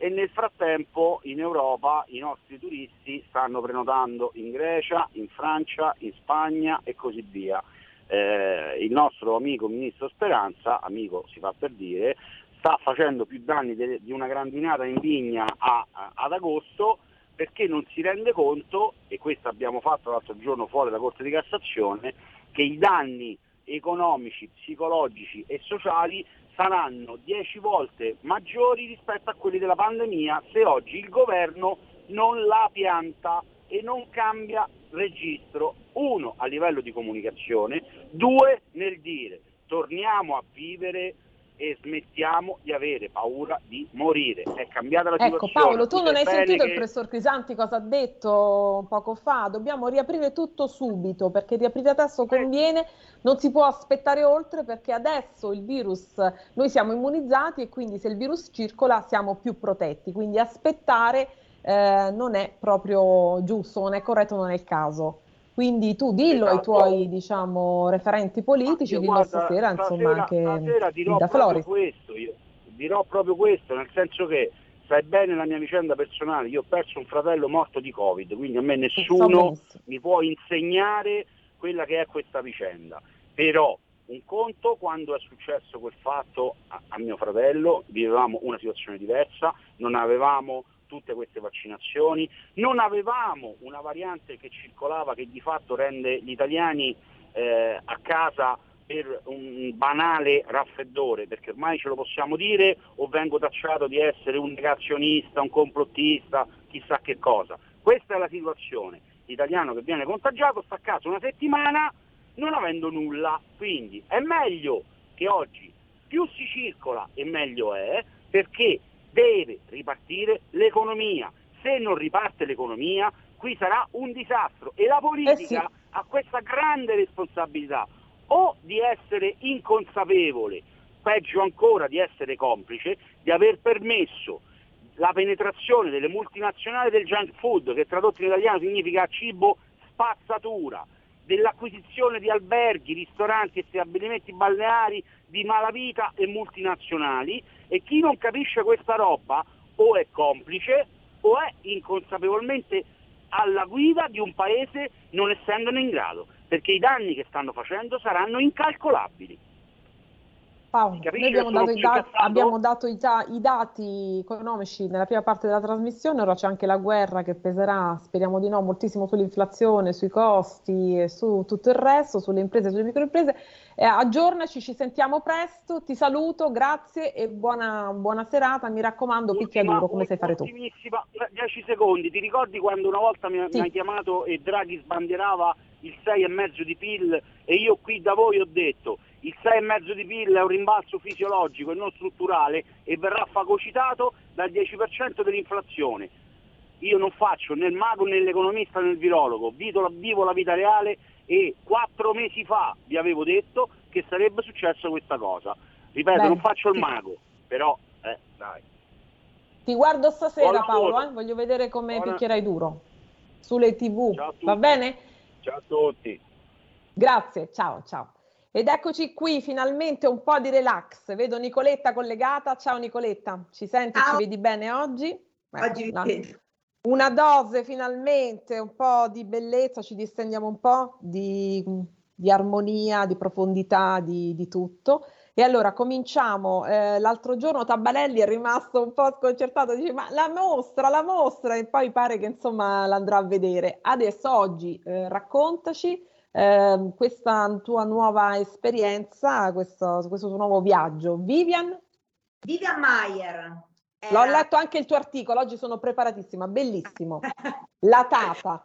e nel frattempo in Europa i nostri turisti stanno prenotando in Grecia, in Francia, in Spagna e così via. Eh, il nostro amico ministro Speranza, amico si fa per dire, sta facendo più danni de, di una grandinata in vigna a, a, ad agosto perché non si rende conto, e questo abbiamo fatto l'altro giorno fuori dalla Corte di Cassazione, che i danni economici, psicologici e sociali saranno dieci volte maggiori rispetto a quelli della pandemia se oggi il governo non la pianta e non cambia registro, uno a livello di comunicazione, due nel dire torniamo a vivere e smettiamo di avere paura di morire. È cambiata la ecco, situazione. Ecco Paolo, tu non hai sentito che... il professor Crisanti cosa ha detto poco fa? Dobbiamo riaprire tutto subito perché riaprire adesso conviene, non si può aspettare oltre perché adesso il virus, noi siamo immunizzati e quindi se il virus circola siamo più protetti, quindi aspettare eh, non è proprio giusto, non è corretto, non è il caso. Quindi tu dillo esatto. ai tuoi diciamo, referenti politici, dillo guarda, stasera, insomma, anche stasera da Flores. Questo, io dirò proprio questo, nel senso che sai bene la mia vicenda personale, io ho perso un fratello morto di Covid, quindi a me nessuno mi può insegnare quella che è questa vicenda. Però un conto quando è successo quel fatto a, a mio fratello, vivevamo una situazione diversa, non avevamo tutte queste vaccinazioni, non avevamo una variante che circolava che di fatto rende gli italiani eh, a casa per un banale raffreddore, perché ormai ce lo possiamo dire o vengo tacciato di essere un negazionista, un complottista, chissà che cosa. Questa è la situazione. L'italiano che viene contagiato sta a casa una settimana non avendo nulla, quindi è meglio che oggi più si circola e meglio è, perché deve ripartire l'economia. Se non riparte l'economia, qui sarà un disastro e la politica eh sì. ha questa grande responsabilità. o di essere inconsapevole, peggio ancora di essere complice, di aver permesso la penetrazione delle multinazionali del junk food, che tradotto in italiano significa cibo spazzatura, dell'acquisizione di alberghi, ristoranti e stabilimenti balneari di malavita e multinazionali e chi non capisce questa roba o è complice o è inconsapevolmente alla guida di un paese non essendone in grado, perché i danni che stanno facendo saranno incalcolabili. Paolo, noi abbiamo dato, dati, abbiamo dato, i, i, dati economici nella prima parte della trasmissione, ora c'è anche la guerra che peserà, speriamo di no, moltissimo sull'inflazione, sui costi e su tutto il resto, sulle imprese e sulle microimprese. Eh, aggiornaci, ci sentiamo presto, ti saluto, grazie e buona, buona serata, mi raccomando, picchia duro come sai fare tu. 10 secondi, ti ricordi quando una volta mi, sì. mi hai chiamato e Draghi sbandierava il 6,5 di PIL e io qui da voi ho detto il 6,5 di PIL è un rimbalzo fisiologico e non strutturale e verrà fagocitato dal 10% dell'inflazione. Io non faccio né il mago né l'economista né il virologo, vivo la vita reale e quattro mesi fa vi avevo detto che sarebbe successa questa cosa. Ripeto, Beh. non faccio il mago, però eh, dai. Ti guardo stasera Paolo, eh? voglio vedere come Buona... picchierai duro sulle tv, va bene? Ciao a tutti. Grazie, ciao ciao. Ed eccoci qui, finalmente un po' di relax. Vedo Nicoletta collegata. Ciao Nicoletta, ci senti? Ciao. Ci vedi bene oggi? Beh, oggi vi vedo. Una dose finalmente, un po' di bellezza, ci distendiamo un po' di, di armonia, di profondità, di, di, tutto. E allora cominciamo. Eh, l'altro giorno Tabalelli è rimasto un po' sconcertato, dice ma la mostra, la mostra, e poi pare che insomma l'andrà a vedere. Adesso oggi eh, raccontaci eh, questa tua nuova esperienza, questo, questo tuo nuovo viaggio. Vivian? Vivian Mayer. L'ho letto anche il tuo articolo, oggi sono preparatissima, bellissimo. La Tata.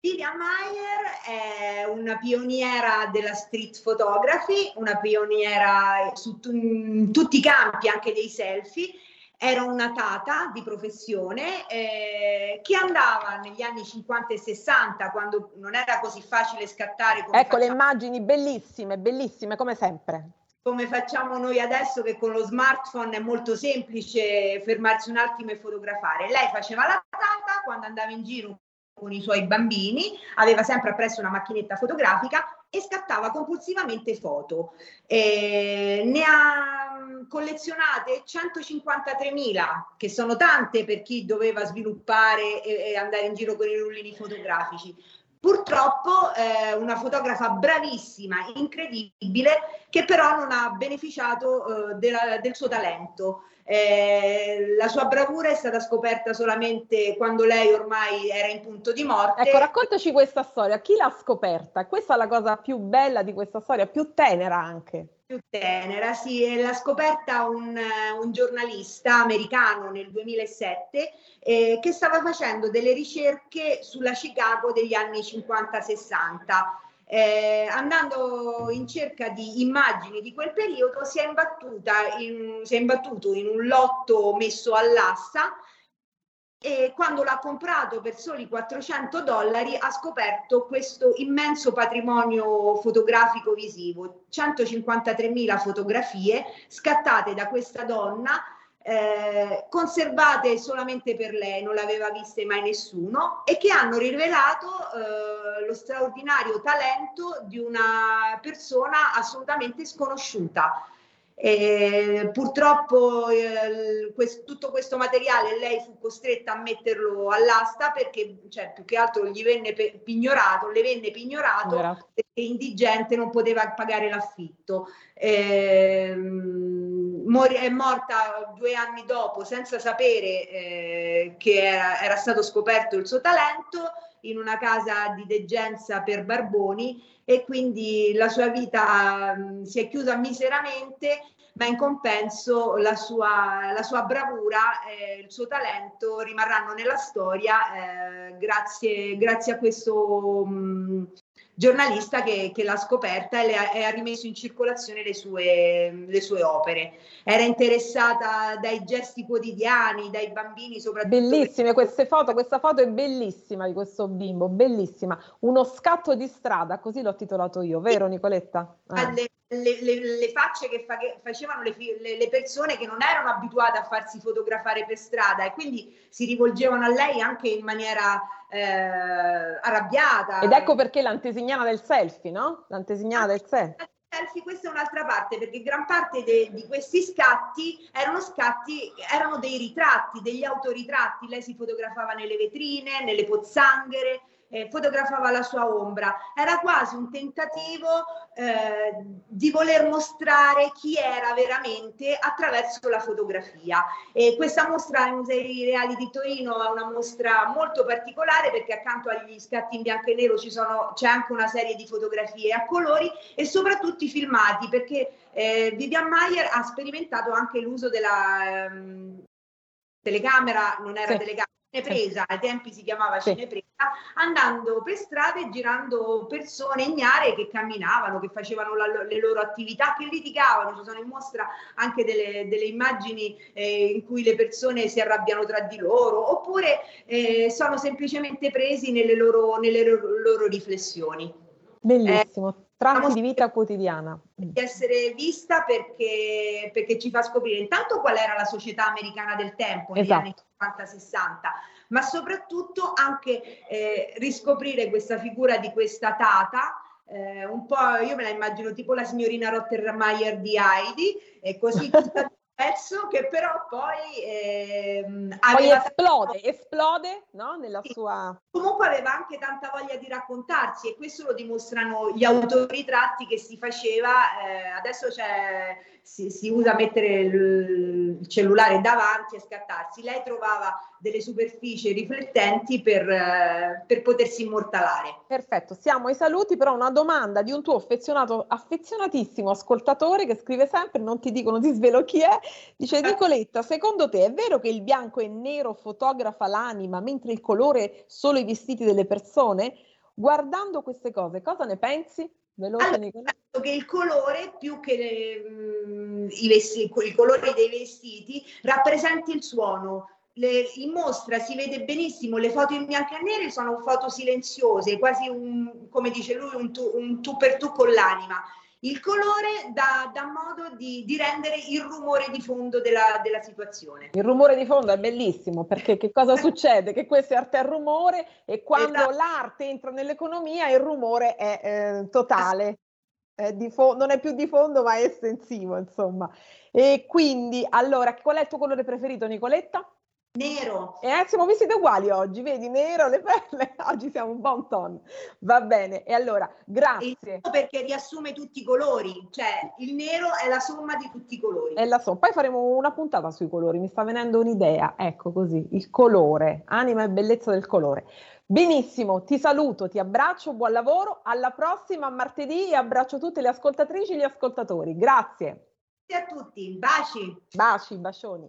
Vivian Mayer è una pioniera della street photography, una pioniera su t- in tutti i campi, anche dei selfie, era una tata di professione eh, che andava negli anni 50 e 60 quando non era così facile scattare. ecco facciamo... le immagini bellissime, bellissime come sempre. Come facciamo noi adesso che con lo smartphone è molto semplice fermarsi un attimo e fotografare. Lei faceva la tata quando andava in giro con i suoi bambini, aveva sempre appresso una macchinetta fotografica e scattava compulsivamente foto. Eh, ne ha mm, collezionate 153.000, che sono tante per chi doveva sviluppare e, e andare in giro con i rullini fotografici. Purtroppo eh, una fotografa bravissima, incredibile, che però non ha beneficiato eh, della, del suo talento. Eh, la sua bravura è stata scoperta solamente quando lei ormai era in punto di morte. Ecco, raccontaci questa storia. Chi l'ha scoperta? Questa è la cosa più bella di questa storia, più tenera anche. Più tenera, sì, l'ha scoperta un, un giornalista americano nel 2007 eh, che stava facendo delle ricerche sulla Chicago degli anni 50-60 eh, andando in cerca di immagini di quel periodo si è, in, si è imbattuto in un lotto messo all'asta e quando l'ha comprato per soli 400 dollari ha scoperto questo immenso patrimonio fotografico visivo, 153.000 fotografie scattate da questa donna eh, conservate solamente per lei, non l'aveva viste mai nessuno, e che hanno rivelato eh, lo straordinario talento di una persona assolutamente sconosciuta. E purtroppo eh, quest- tutto questo materiale lei fu costretta a metterlo all'asta perché cioè, più che altro gli venne pe- pignorato, le venne pignorato Pignorato. perché indigente non poteva pagare l'affitto. Ehm, è morta due anni dopo senza sapere eh, che era, era, stato scoperto il suo talento in una casa di degenza per barboni e quindi la sua vita mh, si è chiusa miseramente ma in compenso la sua, la sua bravura e il suo talento rimarranno nella storia eh, grazie, grazie, a questo mh, giornalista che, che l'ha scoperta e, ha, e, ha, rimesso in circolazione le sue, le sue, opere. Era interessata dai gesti quotidiani, dai bambini soprattutto. Bellissime queste foto, questa foto è bellissima di questo bimbo, bellissima. Uno scatto di strada, così l'ho titolato io, vero Nicoletta? Ah. Le, le, le, le, facce che, fa, che facevano le, persone che non erano abituate a farsi fotografare per strada e quindi si rivolgevano a lei anche in maniera eh, arrabbiata. Ed ecco perché l'antesignana del selfie, no? L'antesignana del selfie selfie, questa è un'altra parte, perché gran parte de, di questi scatti erano scatti, erano dei ritratti, degli autoritratti. Lei si fotografava nelle vetrine, nelle pozzanghere, eh, fotografava la sua ombra. Era quasi un tentativo eh, di voler mostrare chi era veramente attraverso la fotografia. E questa mostra ai Musei Reali di Torino è una mostra molto particolare perché accanto agli scatti in bianco e nero ci sono, c'è anche una serie di fotografie a colori e soprattutto i filmati perché eh, Vivian Mayer ha sperimentato anche l'uso della ehm, telecamera, non era sì. telecamera cinepresa, ai tempi si chiamava sì. cinepresa, andando per strada e girando persone ignare che camminavano, che facevano la, le loro attività, che litigavano. Ci sono in mostra anche delle, delle immagini eh, in cui le persone si arrabbiano tra di loro, oppure eh, sono semplicemente presi nelle loro, nelle loro, loro riflessioni. Bellissimo. Eh, tratti di vita quotidiana. Di essere vista perché, perché, ci fa scoprire intanto qual era la società americana del tempo negli esatto. anni 50-60, ma soprattutto anche eh, riscoprire questa figura di questa tata. Eh, un po' io me la immagino tipo la signorina Rottermeier di Heidi, e così tutta pezzo che però poi, ehm, poi esplode, esplode no? nella sì. sua... Comunque aveva anche tanta voglia di raccontarsi e questo lo dimostrano gli autoritratti che si faceva, eh, adesso c'è si, si, usa mettere il cellulare davanti e scattarsi. Lei trovava delle superfici riflettenti per, eh, per, potersi immortalare. Perfetto, siamo ai saluti, però una domanda di un tuo affezionato, affezionatissimo ascoltatore che scrive sempre, non ti dico, non ti svelo chi è, dice Nicoletta, secondo te è vero che il bianco e nero fotografa l'anima mentre il colore solo i vestiti delle persone? Guardando queste cose, cosa ne pensi? Veloce, allora, Nicola. che il colore più che le, mh, mm, i, vestiti, i colori dei vestiti rappresenti il suono. Le, in mostra si vede benissimo, le foto in bianco e nero sono foto silenziose, quasi un, come dice lui, un tu, un tu per tu con l'anima. Il colore dà, dà modo di, di, rendere il rumore di fondo della, della, situazione. Il rumore di fondo è bellissimo perché che cosa succede? Che questo è arte al rumore e quando esatto. l'arte entra nell'economia il rumore è eh, totale. È fo- non è più di fondo ma è estensivo insomma. E quindi allora qual è il tuo colore preferito Nicoletta? Nero. E eh, siamo vestiti uguali oggi, vedi, nero, le perle, oggi siamo un bon ton. Va bene, e allora, grazie. perché riassume tutti i colori, cioè il nero è la somma di tutti i colori. È la somma. Poi faremo una puntata sui colori, mi sta venendo un'idea, ecco così, il colore, anima e bellezza del colore. Benissimo, ti saluto, ti abbraccio, buon lavoro, alla prossima martedì e abbraccio tutte le ascoltatrici e gli ascoltatori. Grazie. Grazie a tutti, baci. Baci, bacioni.